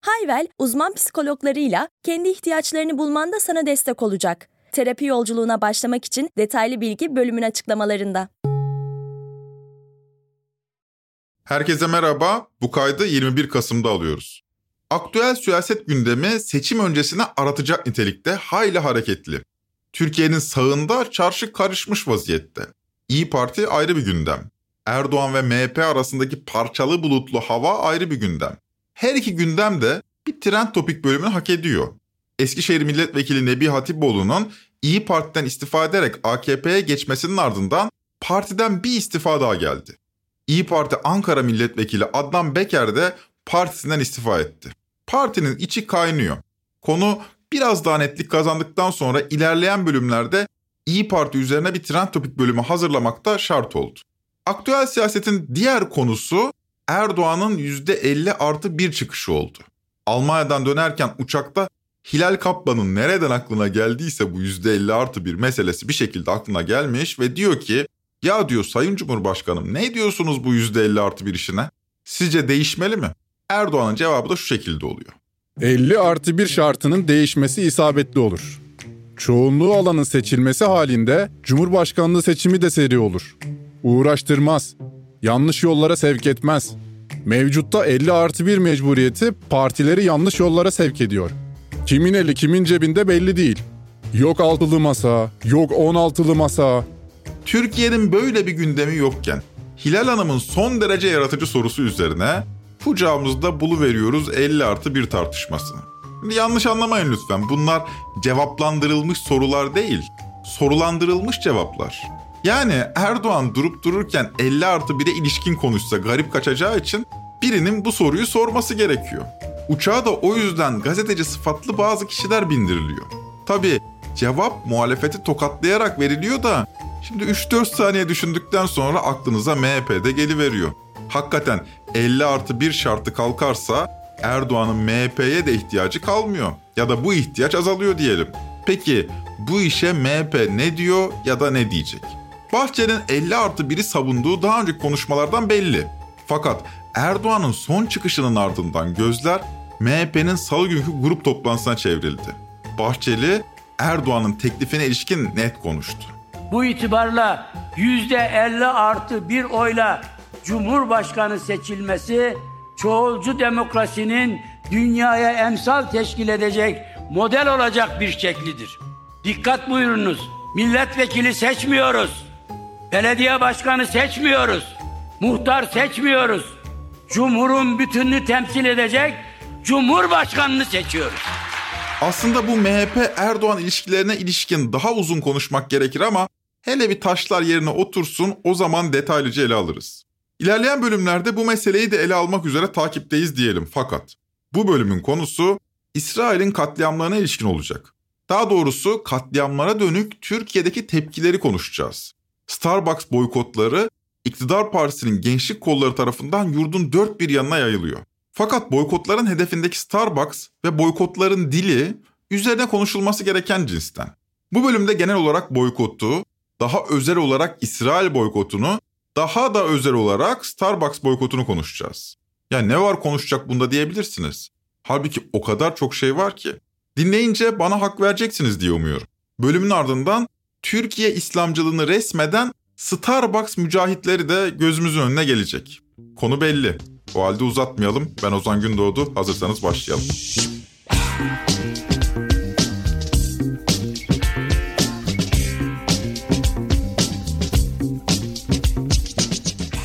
Hayvel, uzman psikologlarıyla kendi ihtiyaçlarını bulmanda sana destek olacak. Terapi yolculuğuna başlamak için detaylı bilgi bölümün açıklamalarında. Herkese merhaba. Bu kaydı 21 Kasım'da alıyoruz. Aktüel siyaset gündemi seçim öncesine aratacak nitelikte hayli hareketli. Türkiye'nin sağında çarşı karışmış vaziyette. İyi Parti ayrı bir gündem. Erdoğan ve MHP arasındaki parçalı bulutlu hava ayrı bir gündem. Her iki gündem de bir trend topik bölümünü hak ediyor. Eskişehir Milletvekili Nebi Hatipoğlu'nun İyi Parti'den istifa ederek AKP'ye geçmesinin ardından partiden bir istifa daha geldi. İyi Parti Ankara Milletvekili Adnan Beker de partisinden istifa etti. Partinin içi kaynıyor. Konu biraz daha netlik kazandıktan sonra ilerleyen bölümlerde İyi Parti üzerine bir trend topik bölümü hazırlamakta şart oldu. Aktüel siyasetin diğer konusu Erdoğan'ın %50 artı bir çıkışı oldu. Almanya'dan dönerken uçakta Hilal Kaplan'ın nereden aklına geldiyse bu %50 artı bir meselesi bir şekilde aklına gelmiş ve diyor ki ya diyor Sayın Cumhurbaşkanım ne diyorsunuz bu %50 artı bir işine? Sizce değişmeli mi? Erdoğan'ın cevabı da şu şekilde oluyor. 50 artı bir şartının değişmesi isabetli olur. Çoğunluğu alanın seçilmesi halinde Cumhurbaşkanlığı seçimi de seri olur. Uğraştırmaz. Yanlış yollara sevk etmez. Mevcutta 50 artı bir mecburiyeti partileri yanlış yollara sevk ediyor. Kimin eli kimin cebinde belli değil. Yok altılı masa, yok 16'lı masa. Türkiye'nin böyle bir gündemi yokken Hilal Hanım'ın son derece yaratıcı sorusu üzerine kucağımızda bulu veriyoruz 50 artı bir tartışmasını. Şimdi yanlış anlamayın lütfen bunlar cevaplandırılmış sorular değil, sorulandırılmış cevaplar. Yani Erdoğan durup dururken 50 artı 1'e ilişkin konuşsa garip kaçacağı için birinin bu soruyu sorması gerekiyor. Uçağa da o yüzden gazeteci sıfatlı bazı kişiler bindiriliyor. Tabi cevap muhalefeti tokatlayarak veriliyor da şimdi 3-4 saniye düşündükten sonra aklınıza MHP'de geliveriyor. Hakikaten 50 artı 1 şartı kalkarsa Erdoğan'ın MHP'ye de ihtiyacı kalmıyor. Ya da bu ihtiyaç azalıyor diyelim. Peki bu işe MHP ne diyor ya da ne diyecek? Bahçeli'nin 50 artı 1'i savunduğu daha önceki konuşmalardan belli. Fakat Erdoğan'ın son çıkışının ardından gözler MHP'nin salı günkü grup toplantısına çevrildi. Bahçeli Erdoğan'ın teklifine ilişkin net konuştu. Bu itibarla %50 artı bir oyla Cumhurbaşkanı seçilmesi çoğulcu demokrasinin dünyaya emsal teşkil edecek model olacak bir şeklidir. Dikkat buyurunuz. Milletvekili seçmiyoruz. Belediye başkanı seçmiyoruz. Muhtar seçmiyoruz. Cumhurun bütününü temsil edecek Cumhurbaşkanını seçiyoruz. Aslında bu MHP Erdoğan ilişkilerine ilişkin daha uzun konuşmak gerekir ama hele bir taşlar yerine otursun o zaman detaylıca ele alırız. İlerleyen bölümlerde bu meseleyi de ele almak üzere takipteyiz diyelim fakat bu bölümün konusu İsrail'in katliamlarına ilişkin olacak. Daha doğrusu katliamlara dönük Türkiye'deki tepkileri konuşacağız. Starbucks boykotları iktidar partisinin gençlik kolları tarafından yurdun dört bir yanına yayılıyor. Fakat boykotların hedefindeki Starbucks ve boykotların dili üzerine konuşulması gereken cinsten. Bu bölümde genel olarak boykotu, daha özel olarak İsrail boykotunu, daha da özel olarak Starbucks boykotunu konuşacağız. Ya ne var konuşacak bunda diyebilirsiniz. Halbuki o kadar çok şey var ki. Dinleyince bana hak vereceksiniz diye umuyorum. Bölümün ardından Türkiye İslamcılığını resmeden Starbucks mücahitleri de gözümüzün önüne gelecek. Konu belli. O halde uzatmayalım. Ben Ozan Gündoğdu. Hazırsanız başlayalım.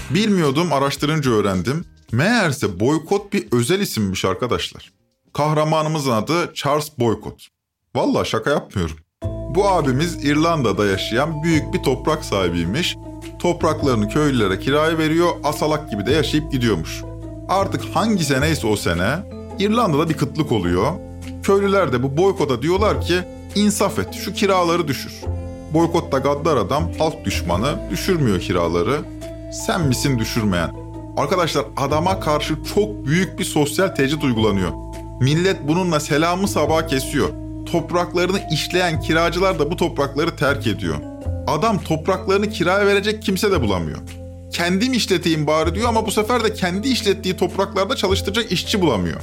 Bilmiyordum, araştırınca öğrendim. Meğerse boykot bir özel isimmiş arkadaşlar. Kahramanımızın adı Charles Boykot. Valla şaka yapmıyorum. Bu abimiz İrlanda'da yaşayan büyük bir toprak sahibiymiş. Topraklarını köylülere kiraya veriyor, asalak gibi de yaşayıp gidiyormuş. Artık hangi seneyse o sene İrlanda'da bir kıtlık oluyor. Köylüler de bu boykota diyorlar ki İnsaf et, şu kiraları düşür. Boykotta gaddar adam, halk düşmanı, düşürmüyor kiraları. Sen misin düşürmeyen? Arkadaşlar adama karşı çok büyük bir sosyal tecrit uygulanıyor. Millet bununla selamı sabah kesiyor. Topraklarını işleyen kiracılar da bu toprakları terk ediyor. Adam topraklarını kiraya verecek kimse de bulamıyor. Kendim işleteyim bari diyor ama bu sefer de kendi işlettiği topraklarda çalıştıracak işçi bulamıyor.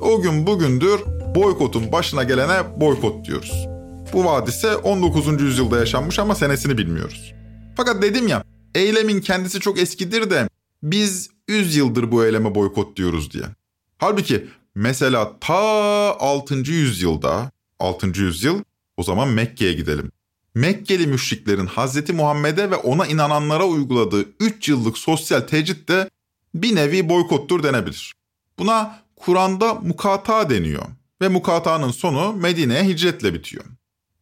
O gün bugündür boykotun başına gelene boykot diyoruz. Bu vadise 19. yüzyılda yaşanmış ama senesini bilmiyoruz. Fakat dedim ya eylemin kendisi çok eskidir de biz 100 yıldır bu eyleme boykot diyoruz diye. Halbuki mesela ta 6. yüzyılda 6. yüzyıl o zaman Mekke'ye gidelim. Mekkeli müşriklerin Hazreti Muhammed'e ve ona inananlara uyguladığı 3 yıllık sosyal tecrit de bir nevi boykottur denebilir. Buna Kur'an'da mukata deniyor ve mukatanın sonu Medine'ye hicretle bitiyor.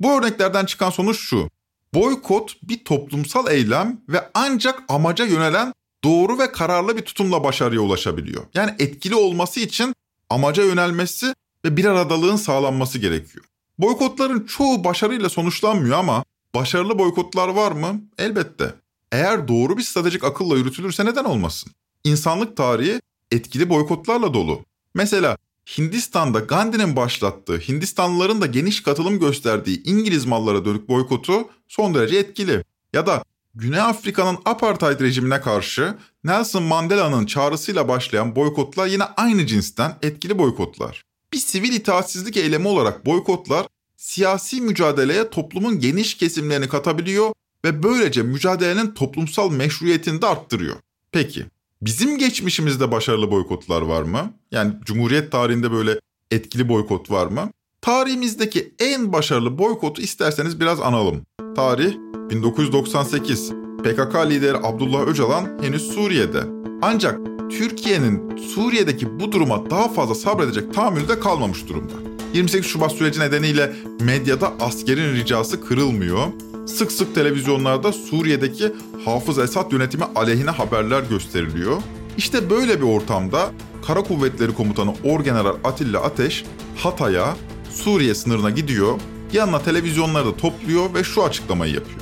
Bu örneklerden çıkan sonuç şu. Boykot bir toplumsal eylem ve ancak amaca yönelen doğru ve kararlı bir tutumla başarıya ulaşabiliyor. Yani etkili olması için amaca yönelmesi ve bir aradalığın sağlanması gerekiyor. Boykotların çoğu başarıyla sonuçlanmıyor ama başarılı boykotlar var mı? Elbette. Eğer doğru bir stratejik akılla yürütülürse neden olmasın? İnsanlık tarihi etkili boykotlarla dolu. Mesela Hindistan'da Gandhi'nin başlattığı, Hindistanlıların da geniş katılım gösterdiği İngiliz mallara dönük boykotu son derece etkili. Ya da Güney Afrika'nın apartheid rejimine karşı Nelson Mandela'nın çağrısıyla başlayan boykotlar yine aynı cinsten etkili boykotlar. Bir sivil itaatsizlik eylemi olarak boykotlar siyasi mücadeleye toplumun geniş kesimlerini katabiliyor ve böylece mücadelenin toplumsal meşruiyetini de arttırıyor. Peki bizim geçmişimizde başarılı boykotlar var mı? Yani Cumhuriyet tarihinde böyle etkili boykot var mı? Tarihimizdeki en başarılı boykotu isterseniz biraz analım. Tarih 1998. PKK lideri Abdullah Öcalan henüz Suriye'de. Ancak Türkiye'nin Suriye'deki bu duruma daha fazla sabredecek tahammülü de kalmamış durumda. 28 Şubat süreci nedeniyle medyada askerin ricası kırılmıyor. Sık sık televizyonlarda Suriye'deki Hafız Esad yönetimi aleyhine haberler gösteriliyor. İşte böyle bir ortamda Kara Kuvvetleri Komutanı Orgeneral Atilla Ateş Hatay'a Suriye sınırına gidiyor, yanına televizyonları da topluyor ve şu açıklamayı yapıyor.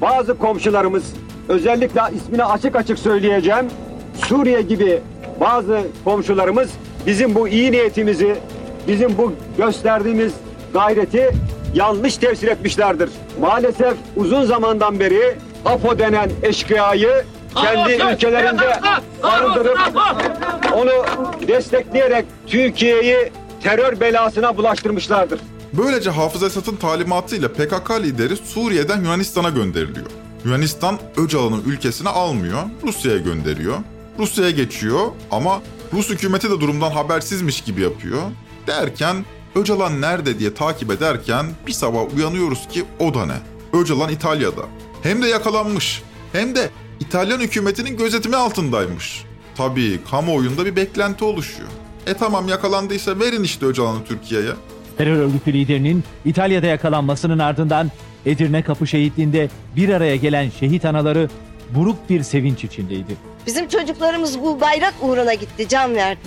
Bazı komşularımız özellikle ismini açık açık söyleyeceğim. Suriye gibi bazı komşularımız bizim bu iyi niyetimizi, bizim bu gösterdiğimiz gayreti yanlış tefsir etmişlerdir. Maalesef uzun zamandan beri APO denen eşkıyayı kendi ülkelerinde barındırıp onu destekleyerek Türkiye'yi terör belasına bulaştırmışlardır. Böylece Hafız Esad'ın talimatıyla PKK lideri Suriye'den Yunanistan'a gönderiliyor. Yunanistan Öcalan'ın ülkesine almıyor, Rusya'ya gönderiyor. Rusya'ya geçiyor ama Rus hükümeti de durumdan habersizmiş gibi yapıyor. Derken Öcalan nerede diye takip ederken bir sabah uyanıyoruz ki o da ne? Öcalan İtalya'da. Hem de yakalanmış. Hem de İtalyan hükümetinin gözetimi altındaymış. Tabii kamuoyunda bir beklenti oluşuyor. E tamam yakalandıysa verin işte Öcalan'ı Türkiye'ye. Terör örgütü liderinin İtalya'da yakalanmasının ardından Edirne Kapı Şehitliği'nde bir araya gelen şehit anaları buruk bir sevinç içindeydi. Bizim çocuklarımız bu bayrak uğruna gitti, can verdi.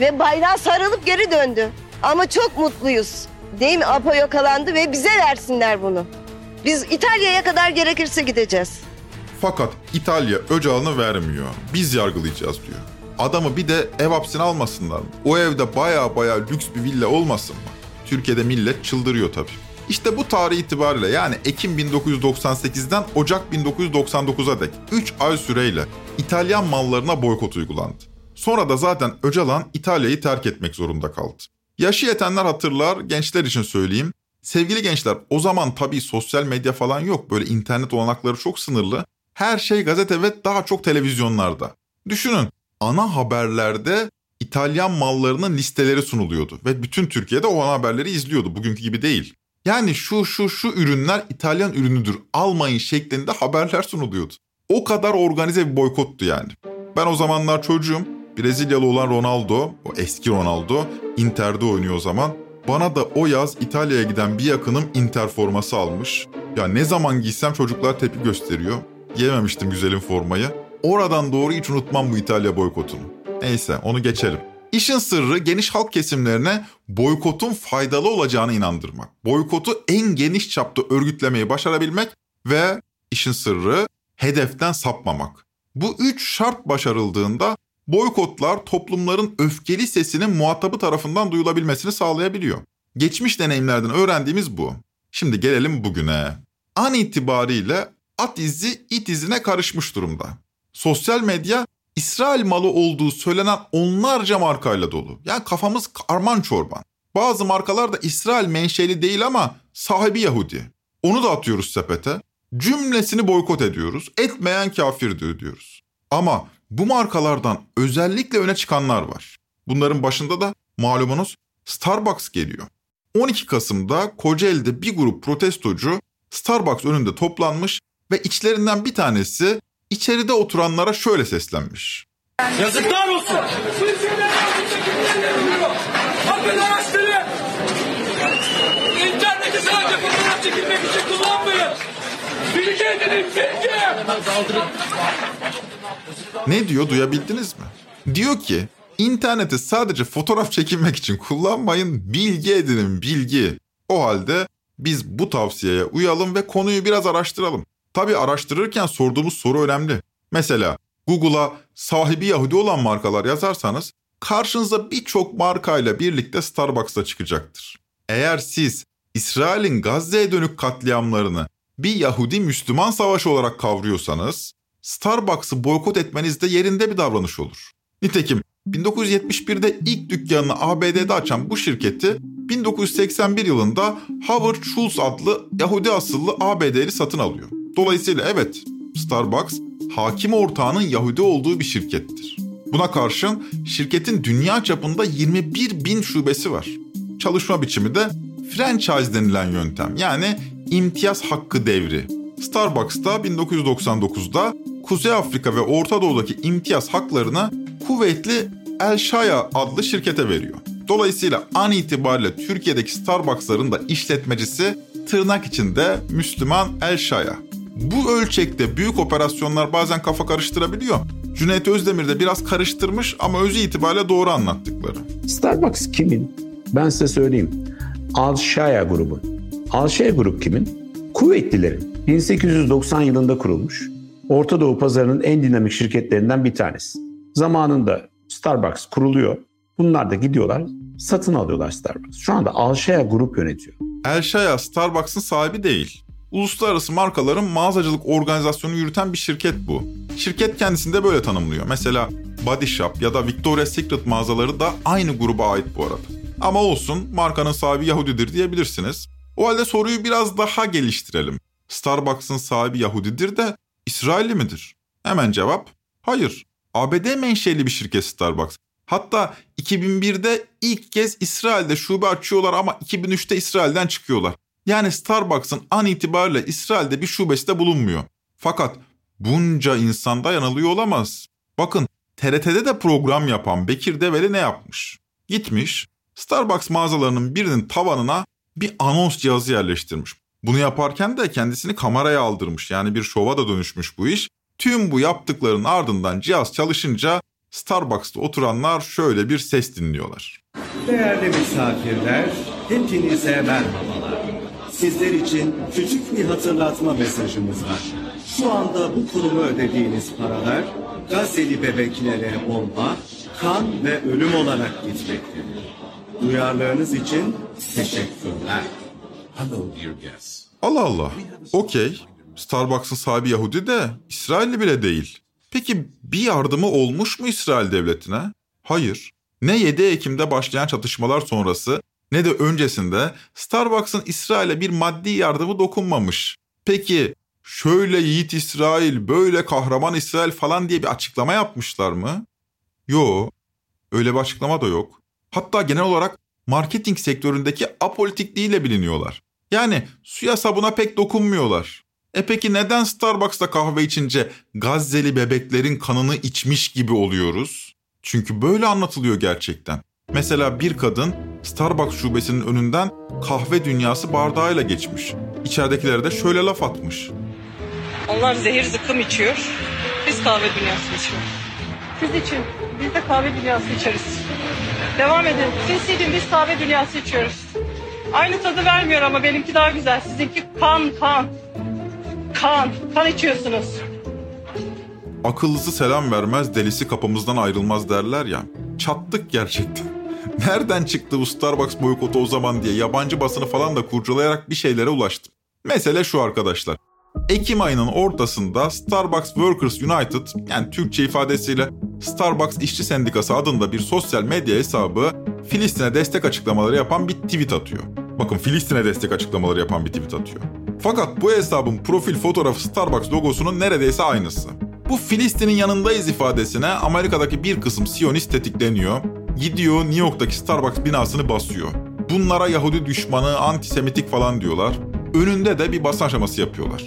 Ve bayrağa sarılıp geri döndü. Ama çok mutluyuz. Değil mi? Apo yakalandı ve bize versinler bunu. Biz İtalya'ya kadar gerekirse gideceğiz. Fakat İtalya Öcalan'ı vermiyor. Biz yargılayacağız diyor. Adamı bir de ev hapsine almasınlar mı? O evde baya baya lüks bir villa olmasın mı? Türkiye'de millet çıldırıyor tabii. İşte bu tarih itibariyle yani Ekim 1998'den Ocak 1999'a dek 3 ay süreyle İtalyan mallarına boykot uygulandı. Sonra da zaten Öcalan İtalya'yı terk etmek zorunda kaldı. Yaşı yetenler hatırlar, gençler için söyleyeyim. Sevgili gençler o zaman tabii sosyal medya falan yok. Böyle internet olanakları çok sınırlı. Her şey gazete ve daha çok televizyonlarda. Düşünün ana haberlerde İtalyan mallarının listeleri sunuluyordu ve bütün Türkiye'de o ana haberleri izliyordu. Bugünkü gibi değil. Yani şu şu şu ürünler İtalyan ürünüdür almayın şeklinde haberler sunuluyordu. O kadar organize bir boykottu yani. Ben o zamanlar çocuğum. Brezilyalı olan Ronaldo, o eski Ronaldo, Inter'de oynuyor o zaman. Bana da o yaz İtalya'ya giden bir yakınım Inter forması almış. Ya ne zaman giysem çocuklar tepki gösteriyor. Giyememiştim güzelim formayı. Oradan doğru hiç unutmam bu İtalya boykotunu. Neyse onu geçelim. İşin sırrı geniş halk kesimlerine boykotun faydalı olacağını inandırmak. Boykotu en geniş çapta örgütlemeyi başarabilmek ve işin sırrı hedeften sapmamak. Bu üç şart başarıldığında boykotlar toplumların öfkeli sesinin muhatabı tarafından duyulabilmesini sağlayabiliyor. Geçmiş deneyimlerden öğrendiğimiz bu. Şimdi gelelim bugüne. An itibariyle at izi it izine karışmış durumda. Sosyal medya İsrail malı olduğu söylenen onlarca markayla dolu. Yani kafamız karman çorban. Bazı markalar da İsrail menşeli değil ama sahibi Yahudi. Onu da atıyoruz sepete. Cümlesini boykot ediyoruz. Etmeyen kafir diyoruz. Ama bu markalardan özellikle öne çıkanlar var. Bunların başında da malumunuz Starbucks geliyor. 12 Kasım'da Kocaeli'de bir grup protestocu Starbucks önünde toplanmış ve içlerinden bir tanesi içeride oturanlara şöyle seslenmiş. Yazıklar olsun. İnterneti sadece fotoğraf çekilmek için kullanmayın. Bilgi edinin bilgi. Ne diyor duyabildiniz mi? Diyor ki interneti sadece fotoğraf çekinmek için kullanmayın, bilgi edinin bilgi. O halde biz bu tavsiyeye uyalım ve konuyu biraz araştıralım. Tabii araştırırken sorduğumuz soru önemli. Mesela Google'a sahibi Yahudi olan markalar yazarsanız karşınıza birçok markayla birlikte Starbucks'ta çıkacaktır. Eğer siz İsrail'in Gazze'ye dönük katliamlarını bir Yahudi Müslüman savaşı olarak kavruyorsanız Starbucks'ı boykot etmeniz de yerinde bir davranış olur. Nitekim 1971'de ilk dükkanını ABD'de açan bu şirketi 1981 yılında Howard Schultz adlı Yahudi asıllı ABD'li satın alıyor. Dolayısıyla evet Starbucks hakim ortağının Yahudi olduğu bir şirkettir. Buna karşın şirketin dünya çapında 21 bin şubesi var. Çalışma biçimi de franchise denilen yöntem yani imtiyaz hakkı devri. Starbucks'ta 1999'da Kuzey Afrika ve Orta Doğu'daki imtiyaz haklarını kuvvetli El Shaya adlı şirkete veriyor. Dolayısıyla an itibariyle Türkiye'deki Starbucks'ların da işletmecisi tırnak içinde Müslüman El Shaya. Bu ölçekte büyük operasyonlar bazen kafa karıştırabiliyor. Cüneyt Özdemir de biraz karıştırmış ama özü itibariyle doğru anlattıkları. Starbucks kimin? Ben size söyleyeyim. Al-Shaya grubu. Al-Shaya grup kimin? Kuvvetlilerin. 1890 yılında kurulmuş. Orta Doğu pazarının en dinamik şirketlerinden bir tanesi. Zamanında Starbucks kuruluyor. Bunlar da gidiyorlar, satın alıyorlar Starbucks. Şu anda Al-Shaya grup yönetiyor. El Shaya Starbucks'ın sahibi değil. Uluslararası markaların mağazacılık organizasyonu yürüten bir şirket bu. Şirket kendisini de böyle tanımlıyor. Mesela Body Shop ya da Victoria's Secret mağazaları da aynı gruba ait bu arada. Ama olsun markanın sahibi Yahudidir diyebilirsiniz. O halde soruyu biraz daha geliştirelim. Starbucks'ın sahibi Yahudidir de İsrailli midir? Hemen cevap hayır. ABD menşeli bir şirket Starbucks. Hatta 2001'de ilk kez İsrail'de şube açıyorlar ama 2003'te İsrail'den çıkıyorlar. Yani Starbucks'ın an itibariyle İsrail'de bir şubesi de bulunmuyor. Fakat bunca insanda yanılıyor olamaz. Bakın TRT'de de program yapan Bekir Develi ne yapmış? Gitmiş Starbucks mağazalarının birinin tavanına bir anons cihazı yerleştirmiş. Bunu yaparken de kendisini kameraya aldırmış. Yani bir şova da dönüşmüş bu iş. Tüm bu yaptıkların ardından cihaz çalışınca Starbucks'ta oturanlar şöyle bir ses dinliyorlar. Değerli misafirler, hepinize merhabalar. Sizler için küçük bir hatırlatma mesajımız var. Şu anda bu kuruma ödediğiniz paralar Gazze'li bebeklere bomba, kan ve ölüm olarak gitmektedir. Duyarlılığınız için teşekkürler. Hello dear guests. Allah Allah. Okey. Starbucks'ın sahibi Yahudi de İsrailli bile değil. Peki bir yardımı olmuş mu İsrail devletine? Hayır. Ne 7 Ekim'de başlayan çatışmalar sonrası ne de öncesinde Starbucks'ın İsrail'e bir maddi yardımı dokunmamış. Peki şöyle yiğit İsrail, böyle kahraman İsrail falan diye bir açıklama yapmışlar mı? Yo, öyle bir açıklama da yok. Hatta genel olarak marketing sektöründeki apolitikliğiyle biliniyorlar. Yani suya sabuna pek dokunmuyorlar. E peki neden Starbucks'ta kahve içince Gazze'li bebeklerin kanını içmiş gibi oluyoruz? Çünkü böyle anlatılıyor gerçekten. Mesela bir kadın Starbucks şubesinin önünden kahve dünyası bardağıyla geçmiş. İçeridekilere de şöyle laf atmış. Onlar zehir zıkkım içiyor. Biz kahve dünyası içiyoruz. Siz için biz de kahve dünyası içeriz. Devam edin. Sinsiydin biz kahve dünyası içiyoruz. Aynı tadı vermiyor ama benimki daha güzel. Sizinki kan kan. Kan. Kan içiyorsunuz. Akıllısı selam vermez, delisi kapımızdan ayrılmaz derler ya. Çattık gerçekten. Nereden çıktı bu Starbucks boykotu o zaman diye yabancı basını falan da kurcalayarak bir şeylere ulaştım. Mesele şu arkadaşlar. Ekim ayının ortasında Starbucks Workers United yani Türkçe ifadesiyle Starbucks İşçi Sendikası adında bir sosyal medya hesabı Filistin'e destek açıklamaları yapan bir tweet atıyor. Bakın Filistin'e destek açıklamaları yapan bir tweet atıyor. Fakat bu hesabın profil fotoğrafı Starbucks logosunun neredeyse aynısı. Bu Filistin'in yanındayız ifadesine Amerika'daki bir kısım Siyonist tetikleniyor. Gidiyor New York'taki Starbucks binasını basıyor. Bunlara Yahudi düşmanı, antisemitik falan diyorlar. Önünde de bir basın aşaması yapıyorlar.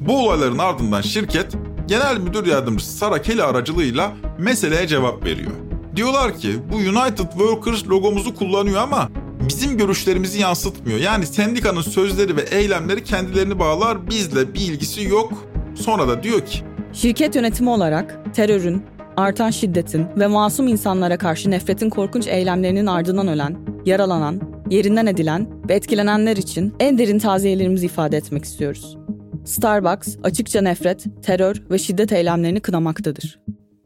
Bu olayların ardından şirket Genel Müdür Yardımcısı Sarah Kelly aracılığıyla meseleye cevap veriyor. Diyorlar ki bu United Workers logomuzu kullanıyor ama bizim görüşlerimizi yansıtmıyor. Yani sendikanın sözleri ve eylemleri kendilerini bağlar bizle bir ilgisi yok. Sonra da diyor ki Şirket yönetimi olarak terörün, artan şiddetin ve masum insanlara karşı nefretin korkunç eylemlerinin ardından ölen, yaralanan, yerinden edilen ve etkilenenler için en derin taziyelerimizi ifade etmek istiyoruz. Starbucks açıkça nefret, terör ve şiddet eylemlerini kınamaktadır.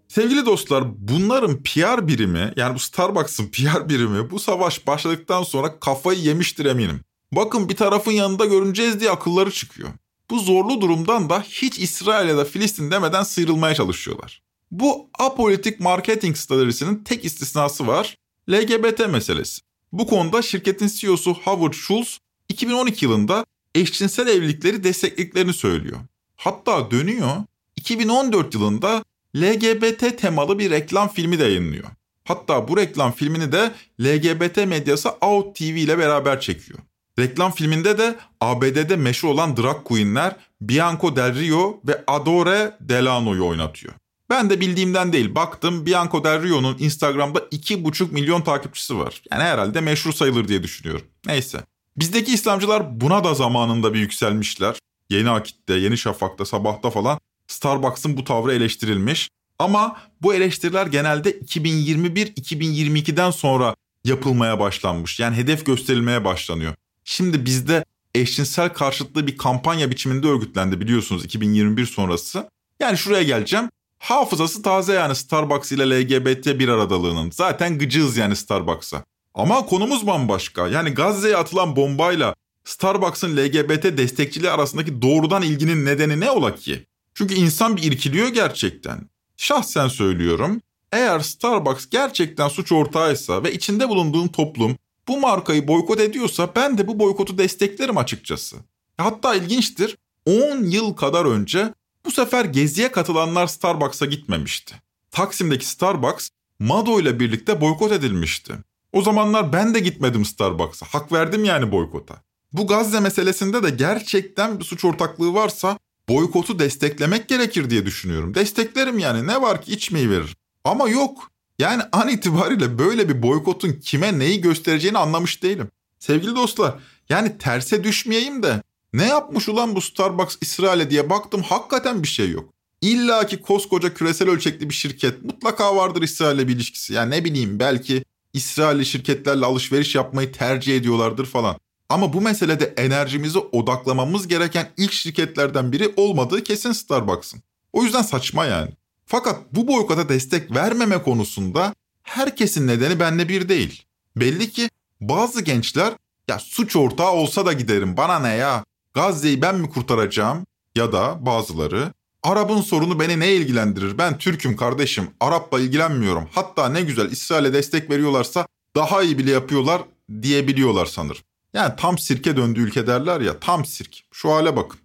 Sevgili dostlar bunların PR birimi yani bu Starbucks'ın PR birimi bu savaş başladıktan sonra kafayı yemiştir eminim. Bakın bir tarafın yanında görüneceğiz diye akılları çıkıyor. Bu zorlu durumdan da hiç İsrail ya da Filistin demeden sıyrılmaya çalışıyorlar. Bu apolitik marketing stratejisinin tek istisnası var. LGBT meselesi. Bu konuda şirketin CEO'su Howard Schultz 2012 yılında eşcinsel evlilikleri desteklediklerini söylüyor. Hatta dönüyor 2014 yılında LGBT temalı bir reklam filmi de yayınlıyor. Hatta bu reklam filmini de LGBT medyası Out TV ile beraber çekiyor. Reklam filminde de ABD'de meşhur olan drag queenler Bianco Del Rio ve Adore Delano'yu oynatıyor. Ben de bildiğimden değil baktım Bianco Del Rio'nun Instagram'da 2,5 milyon takipçisi var. Yani herhalde meşhur sayılır diye düşünüyorum. Neyse. Bizdeki İslamcılar buna da zamanında bir yükselmişler. Yeni Akit'te, Yeni Şafak'ta, Sabah'ta falan Starbucks'ın bu tavrı eleştirilmiş. Ama bu eleştiriler genelde 2021-2022'den sonra yapılmaya başlanmış. Yani hedef gösterilmeye başlanıyor. Şimdi bizde eşcinsel karşıtlığı bir kampanya biçiminde örgütlendi biliyorsunuz 2021 sonrası. Yani şuraya geleceğim. Hafızası taze yani Starbucks ile LGBT bir aradalığının. Zaten gıcığız yani Starbucks'a. Ama konumuz bambaşka. Yani Gazze'ye atılan bombayla Starbucks'ın LGBT destekçiliği arasındaki doğrudan ilginin nedeni ne ola ki? Çünkü insan bir irkiliyor gerçekten. Şahsen söylüyorum. Eğer Starbucks gerçekten suç ortağıysa ve içinde bulunduğum toplum bu markayı boykot ediyorsa ben de bu boykotu desteklerim açıkçası. Hatta ilginçtir 10 yıl kadar önce bu sefer geziye katılanlar Starbucks'a gitmemişti. Taksim'deki Starbucks Mado ile birlikte boykot edilmişti. O zamanlar ben de gitmedim Starbucks'a. Hak verdim yani boykota. Bu Gazze meselesinde de gerçekten bir suç ortaklığı varsa boykotu desteklemek gerekir diye düşünüyorum. Desteklerim yani ne var ki içmeyi verir. Ama yok. Yani an itibariyle böyle bir boykotun kime neyi göstereceğini anlamış değilim. Sevgili dostlar yani terse düşmeyeyim de ne yapmış ulan bu Starbucks İsrail'e diye baktım hakikaten bir şey yok. İlla ki koskoca küresel ölçekli bir şirket mutlaka vardır İsrail'le bir ilişkisi. Yani ne bileyim belki İsrailli şirketlerle alışveriş yapmayı tercih ediyorlardır falan. Ama bu meselede enerjimizi odaklamamız gereken ilk şirketlerden biri olmadığı kesin Starbucks'ın. O yüzden saçma yani. Fakat bu boykota destek vermeme konusunda herkesin nedeni benle bir değil. Belli ki bazı gençler ya suç ortağı olsa da giderim bana ne ya Gazze'yi ben mi kurtaracağım ya da bazıları Arap'ın sorunu beni ne ilgilendirir ben Türk'üm kardeşim Arap'la ilgilenmiyorum hatta ne güzel İsrail'e destek veriyorlarsa daha iyi bile yapıyorlar diyebiliyorlar sanırım. Yani tam sirke döndü ülke derler ya tam sirk şu hale bakın.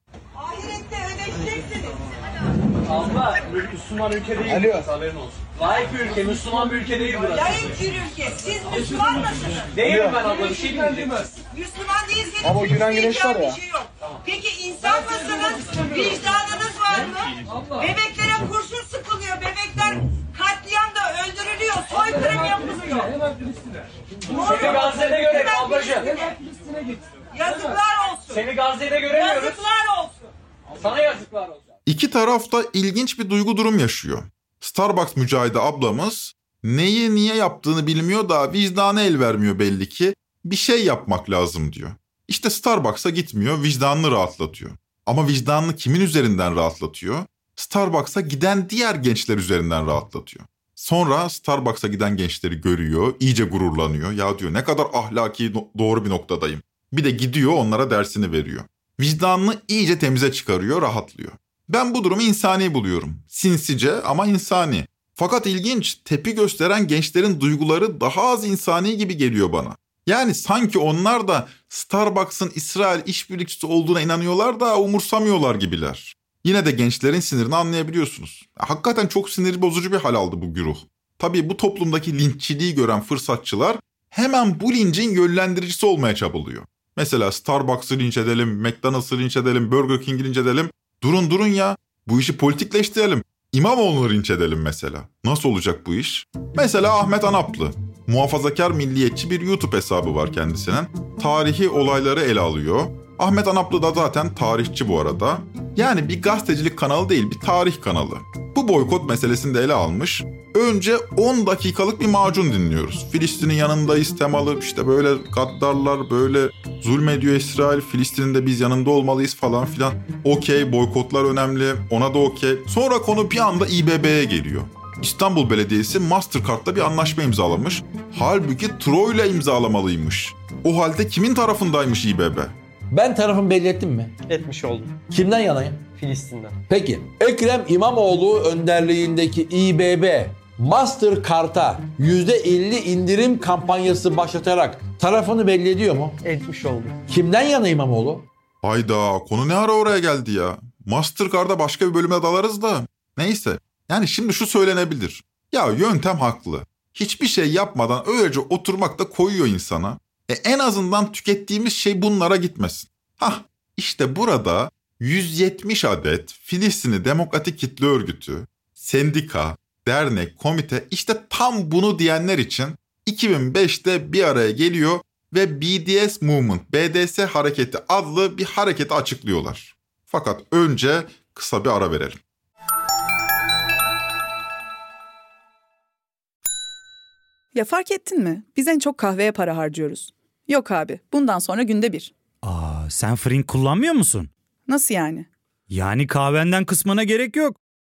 Abla, Müslüman ülke değil Alo. haberin olsun. Layık bir ülke, Müslüman bir ülke değil burası. Layık bir ülke. Siz Müslüman mısınız? Değilim ben abla, bir şey diyeceğim. Müslüman değilseniz Ama o Gülen Güneş var ya. Bir şey yok. Peki insan mısınız? Vicdanınız var mı? Bebeklere kurşun sıkılıyor. Bebekler katliamda öldürülüyor. Soykırım yapılıyor. Seni Gazze'de görelim ablacığım. Yazıklar olsun. Seni Gazze'de göremiyoruz. Yazıklar olsun. Sana yazıklar olsun. İki taraf da ilginç bir duygu durum yaşıyor. Starbucks mücahidi ablamız Neyi niye yaptığını bilmiyor da vicdanı el vermiyor belli ki. Bir şey yapmak lazım diyor. İşte Starbucks'a gitmiyor, vicdanını rahatlatıyor. Ama vicdanını kimin üzerinden rahatlatıyor? Starbucks'a giden diğer gençler üzerinden rahatlatıyor. Sonra Starbucks'a giden gençleri görüyor, iyice gururlanıyor. Ya diyor ne kadar ahlaki doğru bir noktadayım. Bir de gidiyor onlara dersini veriyor. Vicdanını iyice temize çıkarıyor, rahatlıyor. Ben bu durumu insani buluyorum. Sinsice ama insani. Fakat ilginç, tepi gösteren gençlerin duyguları daha az insani gibi geliyor bana. Yani sanki onlar da Starbucks'ın İsrail işbirlikçisi olduğuna inanıyorlar da umursamıyorlar gibiler. Yine de gençlerin sinirini anlayabiliyorsunuz. Hakikaten çok sinir bozucu bir hal aldı bu güruh. Tabii bu toplumdaki linççiliği gören fırsatçılar hemen bu lincin yönlendiricisi olmaya çabalıyor. Mesela Starbucks'ı linç edelim, McDonald's'ı linç edelim, Burger King'i linç edelim. Durun durun ya. Bu işi politikleştirelim. İmamoğlu'nu linç edelim mesela. Nasıl olacak bu iş? Mesela Ahmet Anaplı. Muhafazakar milliyetçi bir YouTube hesabı var kendisinin. Tarihi olayları ele alıyor. Ahmet Anaplı da zaten tarihçi bu arada. Yani bir gazetecilik kanalı değil bir tarih kanalı. Bu boykot meselesini de ele almış. Önce 10 dakikalık bir macun dinliyoruz. Filistin'in yanındayız temalı işte böyle gaddarlar böyle zulmediyor İsrail. Filistin'in de biz yanında olmalıyız falan filan. Okey boykotlar önemli ona da okey. Sonra konu bir anda İBB'ye geliyor. İstanbul Belediyesi Mastercard'la bir anlaşma imzalamış. Halbuki Troy'la imzalamalıymış. O halde kimin tarafındaymış İBB? Ben tarafımı belli ettim mi? Etmiş oldum. Kimden yanayım? Filistin'den. Peki. Ekrem İmamoğlu önderliğindeki İBB Mastercard'a %50 indirim kampanyası başlatarak tarafını belli ediyor mu? Etmiş oldum. Kimden yana İmamoğlu? Hayda konu ne ara oraya geldi ya? Mastercard'a başka bir bölüme dalarız da. Neyse. Yani şimdi şu söylenebilir. Ya yöntem haklı. Hiçbir şey yapmadan öylece oturmak da koyuyor insana. E en azından tükettiğimiz şey bunlara gitmesin. Hah işte burada 170 adet Filistinli Demokratik Kitle Örgütü, sendika, dernek, komite işte tam bunu diyenler için 2005'te bir araya geliyor ve BDS Movement, BDS Hareketi adlı bir hareketi açıklıyorlar. Fakat önce kısa bir ara verelim. Ya fark ettin mi? Biz en çok kahveye para harcıyoruz. Yok abi, bundan sonra günde bir. Aa, sen Frink kullanmıyor musun? Nasıl yani? Yani kahvenden kısmına gerek yok.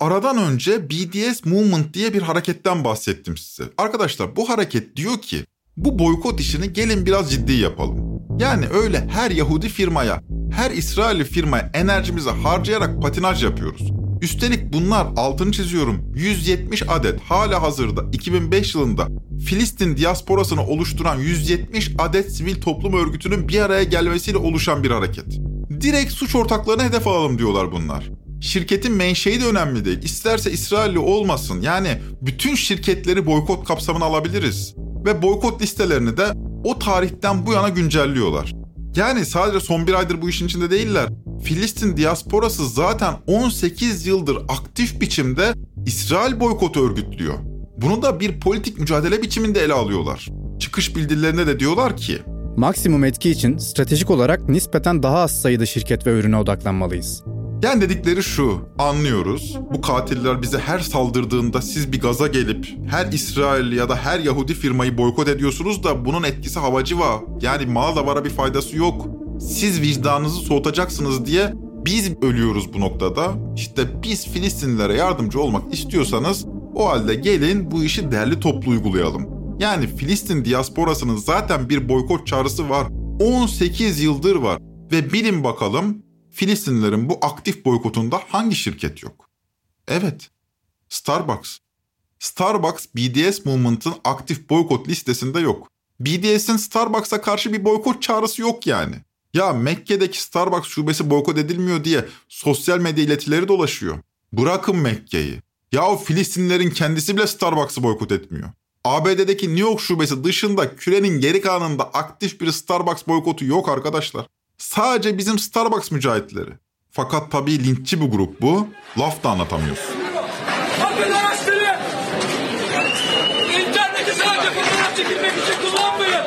Aradan önce BDS Movement diye bir hareketten bahsettim size. Arkadaşlar bu hareket diyor ki bu boykot işini gelin biraz ciddi yapalım. Yani öyle her Yahudi firmaya, her İsrailli firmaya enerjimizi harcayarak patinaj yapıyoruz. Üstelik bunlar altını çiziyorum 170 adet hala hazırda 2005 yılında Filistin diasporasını oluşturan 170 adet sivil toplum örgütünün bir araya gelmesiyle oluşan bir hareket. Direkt suç ortaklarına hedef alalım diyorlar bunlar. Şirketin menşei de önemli değil. İsterse İsrailli olmasın. Yani bütün şirketleri boykot kapsamına alabiliriz. Ve boykot listelerini de o tarihten bu yana güncelliyorlar. Yani sadece son bir aydır bu işin içinde değiller. Filistin diasporası zaten 18 yıldır aktif biçimde İsrail boykotu örgütlüyor. Bunu da bir politik mücadele biçiminde ele alıyorlar. Çıkış bildirilerinde de diyorlar ki Maksimum etki için stratejik olarak nispeten daha az sayıda şirket ve ürüne odaklanmalıyız. Yani dedikleri şu, anlıyoruz. Bu katiller bize her saldırdığında siz bir gaza gelip her İsrail ya da her Yahudi firmayı boykot ediyorsunuz da bunun etkisi havacıva. Yani mala da vara bir faydası yok. Siz vicdanınızı soğutacaksınız diye biz ölüyoruz bu noktada. İşte biz Filistinlilere yardımcı olmak istiyorsanız o halde gelin bu işi derli toplu uygulayalım. Yani Filistin diasporasının zaten bir boykot çağrısı var. 18 yıldır var. Ve bilin bakalım Filistinlilerin bu aktif boykotunda hangi şirket yok? Evet. Starbucks. Starbucks BDS Movement'ın aktif boykot listesinde yok. BDS'in Starbucks'a karşı bir boykot çağrısı yok yani. Ya Mekke'deki Starbucks şubesi boykot edilmiyor diye sosyal medya iletileri dolaşıyor. Bırakın Mekke'yi. Ya o Filistinlilerin kendisi bile Starbucks'ı boykot etmiyor. ABD'deki New York şubesi dışında kürenin geri kalanında aktif bir Starbucks boykotu yok arkadaşlar. Sadece bizim Starbucks mücahitleri. Fakat tabii linççi bir grup bu. Laf da anlatamıyorsun. Bakın araştırın. İnterneti sadece fotoğraf çekilmek için kullanmayın.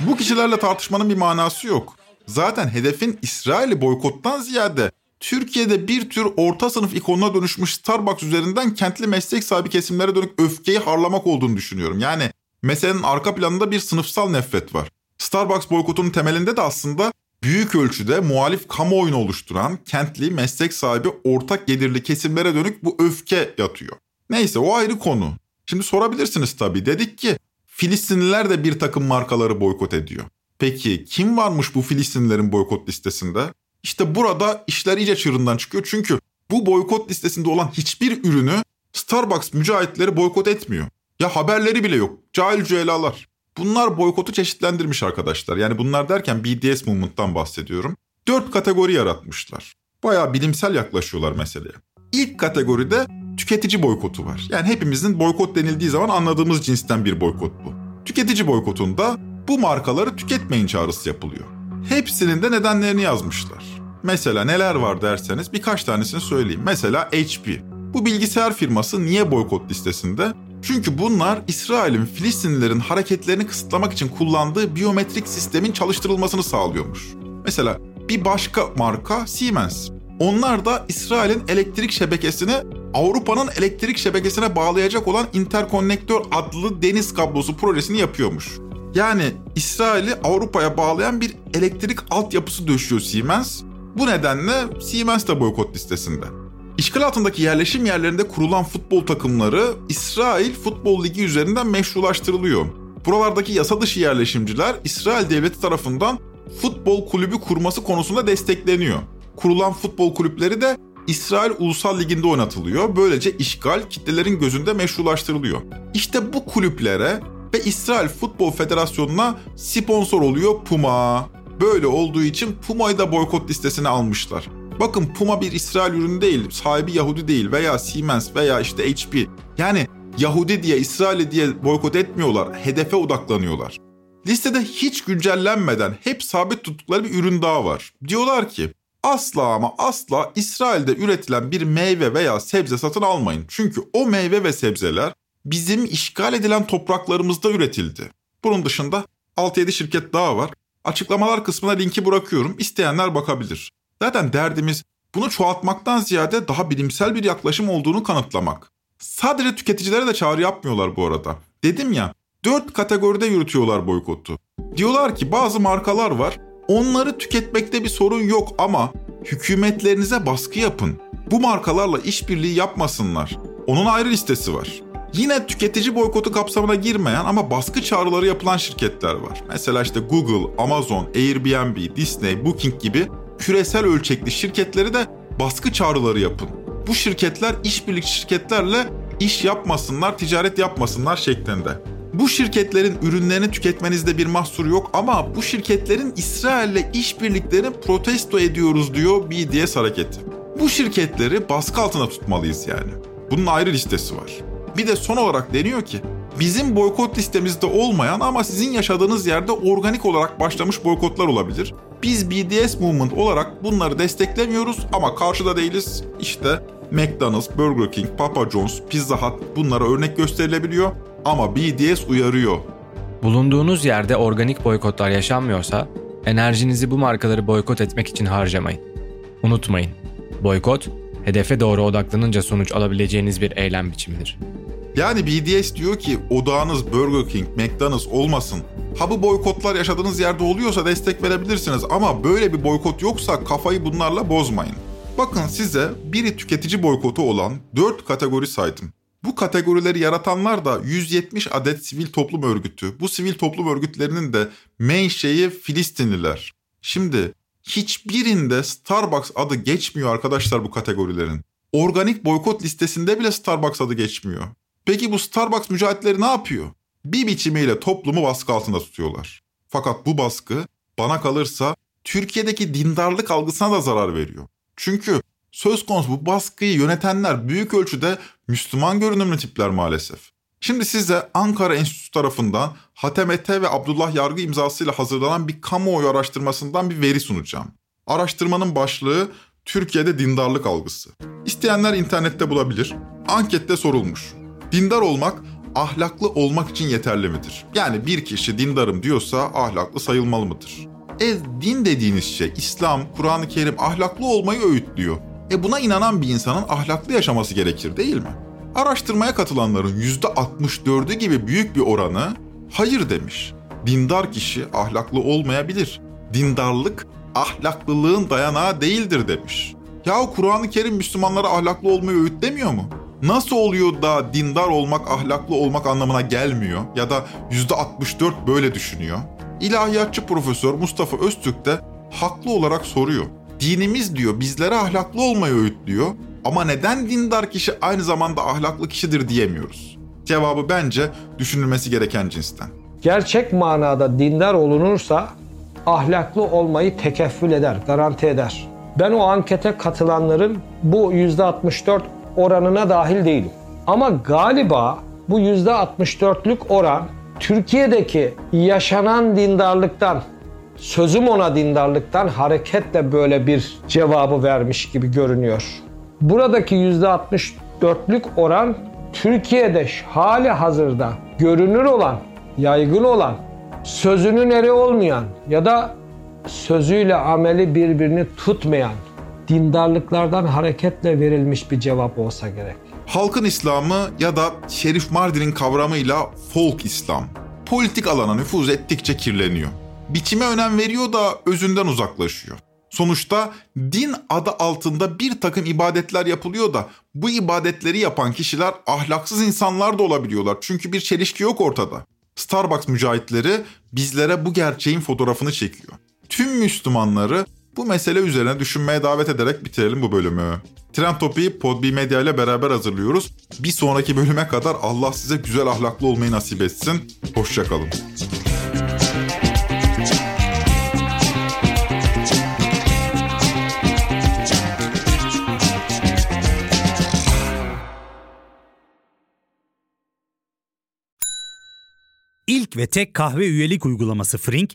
Bu kişilerle tartışmanın bir manası yok. Zaten hedefin İsrail'i boykottan ziyade Türkiye'de bir tür orta sınıf ikonuna dönüşmüş Starbucks üzerinden kentli meslek sahibi kesimlere dönük öfkeyi harlamak olduğunu düşünüyorum. Yani meselenin arka planında bir sınıfsal nefret var. Starbucks boykotunun temelinde de aslında büyük ölçüde muhalif kamuoyunu oluşturan kentli meslek sahibi ortak gelirli kesimlere dönük bu öfke yatıyor. Neyse o ayrı konu. Şimdi sorabilirsiniz tabii. Dedik ki Filistinliler de bir takım markaları boykot ediyor. Peki kim varmış bu Filistinlilerin boykot listesinde? İşte burada işler iyice çığırından çıkıyor. Çünkü bu boykot listesinde olan hiçbir ürünü Starbucks mücahitleri boykot etmiyor. Ya haberleri bile yok. Cahil cüelalar. Bunlar boykotu çeşitlendirmiş arkadaşlar. Yani bunlar derken BDS Movement'tan bahsediyorum. Dört kategori yaratmışlar. Bayağı bilimsel yaklaşıyorlar meseleye. İlk kategoride tüketici boykotu var. Yani hepimizin boykot denildiği zaman anladığımız cinsten bir boykot bu. Tüketici boykotunda bu markaları tüketmeyin çağrısı yapılıyor. Hepsinin de nedenlerini yazmışlar. Mesela neler var derseniz birkaç tanesini söyleyeyim. Mesela HP. Bu bilgisayar firması niye boykot listesinde? Çünkü bunlar İsrail'in Filistinlilerin hareketlerini kısıtlamak için kullandığı biyometrik sistemin çalıştırılmasını sağlıyormuş. Mesela bir başka marka Siemens. Onlar da İsrail'in elektrik şebekesini Avrupa'nın elektrik şebekesine bağlayacak olan interkonnektör adlı deniz kablosu projesini yapıyormuş. Yani İsrail'i Avrupa'ya bağlayan bir elektrik altyapısı döşüyor Siemens. Bu nedenle Siemens de boykot listesinde. İşgal altındaki yerleşim yerlerinde kurulan futbol takımları İsrail Futbol Ligi üzerinden meşrulaştırılıyor. Buralardaki yasa dışı yerleşimciler İsrail devleti tarafından futbol kulübü kurması konusunda destekleniyor. Kurulan futbol kulüpleri de İsrail Ulusal Ligi'nde oynatılıyor. Böylece işgal kitlelerin gözünde meşrulaştırılıyor. İşte bu kulüplere ve İsrail Futbol Federasyonu'na sponsor oluyor Puma. Böyle olduğu için Puma'yı da boykot listesine almışlar. Bakın Puma bir İsrail ürünü değil, sahibi Yahudi değil veya Siemens veya işte HP. Yani Yahudi diye, İsrail diye boykot etmiyorlar, hedefe odaklanıyorlar. Listede hiç güncellenmeden hep sabit tuttukları bir ürün daha var. Diyorlar ki asla ama asla İsrail'de üretilen bir meyve veya sebze satın almayın. Çünkü o meyve ve sebzeler bizim işgal edilen topraklarımızda üretildi. Bunun dışında 6-7 şirket daha var. Açıklamalar kısmına linki bırakıyorum. İsteyenler bakabilir. Zaten derdimiz bunu çoğaltmaktan ziyade daha bilimsel bir yaklaşım olduğunu kanıtlamak. Sadece tüketicilere de çağrı yapmıyorlar bu arada. Dedim ya, dört kategoride yürütüyorlar boykotu. Diyorlar ki bazı markalar var, onları tüketmekte bir sorun yok ama hükümetlerinize baskı yapın. Bu markalarla işbirliği yapmasınlar. Onun ayrı listesi var. Yine tüketici boykotu kapsamına girmeyen ama baskı çağrıları yapılan şirketler var. Mesela işte Google, Amazon, Airbnb, Disney, Booking gibi küresel ölçekli şirketleri de baskı çağrıları yapın. Bu şirketler işbirlikçi şirketlerle iş yapmasınlar, ticaret yapmasınlar şeklinde. Bu şirketlerin ürünlerini tüketmenizde bir mahsur yok ama bu şirketlerin İsrail'le işbirliklerini protesto ediyoruz diyor BDS hareketi. Bu şirketleri baskı altına tutmalıyız yani. Bunun ayrı listesi var. Bir de son olarak deniyor ki bizim boykot listemizde olmayan ama sizin yaşadığınız yerde organik olarak başlamış boykotlar olabilir. Biz BDS Movement olarak bunları desteklemiyoruz ama karşıda değiliz. İşte McDonald's, Burger King, Papa John's, Pizza Hut bunlara örnek gösterilebiliyor ama BDS uyarıyor. Bulunduğunuz yerde organik boykotlar yaşanmıyorsa enerjinizi bu markaları boykot etmek için harcamayın. Unutmayın, boykot hedefe doğru odaklanınca sonuç alabileceğiniz bir eylem biçimidir. Yani BDS diyor ki odağınız Burger King, McDonald's olmasın. Ha boykotlar yaşadığınız yerde oluyorsa destek verebilirsiniz ama böyle bir boykot yoksa kafayı bunlarla bozmayın. Bakın size biri tüketici boykotu olan 4 kategori saydım. Bu kategorileri yaratanlar da 170 adet sivil toplum örgütü. Bu sivil toplum örgütlerinin de menşei Filistinliler. Şimdi hiçbirinde Starbucks adı geçmiyor arkadaşlar bu kategorilerin. Organik boykot listesinde bile Starbucks adı geçmiyor. Peki bu Starbucks mücahitleri ne yapıyor? Bir biçimiyle toplumu baskı altında tutuyorlar. Fakat bu baskı bana kalırsa Türkiye'deki dindarlık algısına da zarar veriyor. Çünkü söz konusu bu baskıyı yönetenler büyük ölçüde Müslüman görünümlü tipler maalesef. Şimdi size Ankara Enstitüsü tarafından Hatem Ete ve Abdullah Yargı imzasıyla hazırlanan bir kamuoyu araştırmasından bir veri sunacağım. Araştırmanın başlığı Türkiye'de dindarlık algısı. İsteyenler internette bulabilir. Ankette sorulmuş. Dindar olmak ahlaklı olmak için yeterli midir? Yani bir kişi dindarım diyorsa ahlaklı sayılmalı mıdır? E din dediğiniz şey İslam, Kur'an-ı Kerim ahlaklı olmayı öğütlüyor. E buna inanan bir insanın ahlaklı yaşaması gerekir değil mi? Araştırmaya katılanların %64'ü gibi büyük bir oranı hayır demiş. Dindar kişi ahlaklı olmayabilir. Dindarlık ahlaklılığın dayanağı değildir demiş. Yahu Kur'an-ı Kerim Müslümanlara ahlaklı olmayı öğütlemiyor mu? Nasıl oluyor da dindar olmak ahlaklı olmak anlamına gelmiyor ya da %64 böyle düşünüyor? İlahiyatçı Profesör Mustafa Öztürk de haklı olarak soruyor. Dinimiz diyor bizlere ahlaklı olmayı öğütlüyor ama neden dindar kişi aynı zamanda ahlaklı kişidir diyemiyoruz? Cevabı bence düşünülmesi gereken cinsten. Gerçek manada dindar olunursa ahlaklı olmayı tekeffül eder, garanti eder. Ben o ankete katılanların bu %64 oranına dahil değilim. Ama galiba bu %64'lük oran Türkiye'deki yaşanan dindarlıktan, sözüm ona dindarlıktan hareketle böyle bir cevabı vermiş gibi görünüyor. Buradaki %64'lük oran Türkiye'de hali hazırda görünür olan, yaygın olan, sözünün eri olmayan ya da sözüyle ameli birbirini tutmayan dindarlıklardan hareketle verilmiş bir cevap olsa gerek. Halkın İslamı ya da Şerif Mardin'in kavramıyla folk İslam politik alana nüfuz ettikçe kirleniyor. Biçime önem veriyor da özünden uzaklaşıyor. Sonuçta din adı altında bir takım ibadetler yapılıyor da bu ibadetleri yapan kişiler ahlaksız insanlar da olabiliyorlar. Çünkü bir çelişki yok ortada. Starbucks mücahitleri bizlere bu gerçeğin fotoğrafını çekiyor. Tüm Müslümanları bu mesele üzerine düşünmeye davet ederek bitirelim bu bölümü. Trend Topi'yi Podbi Medya ile beraber hazırlıyoruz. Bir sonraki bölüme kadar Allah size güzel ahlaklı olmayı nasip etsin. Hoşçakalın. İlk ve tek kahve üyelik uygulaması Frink,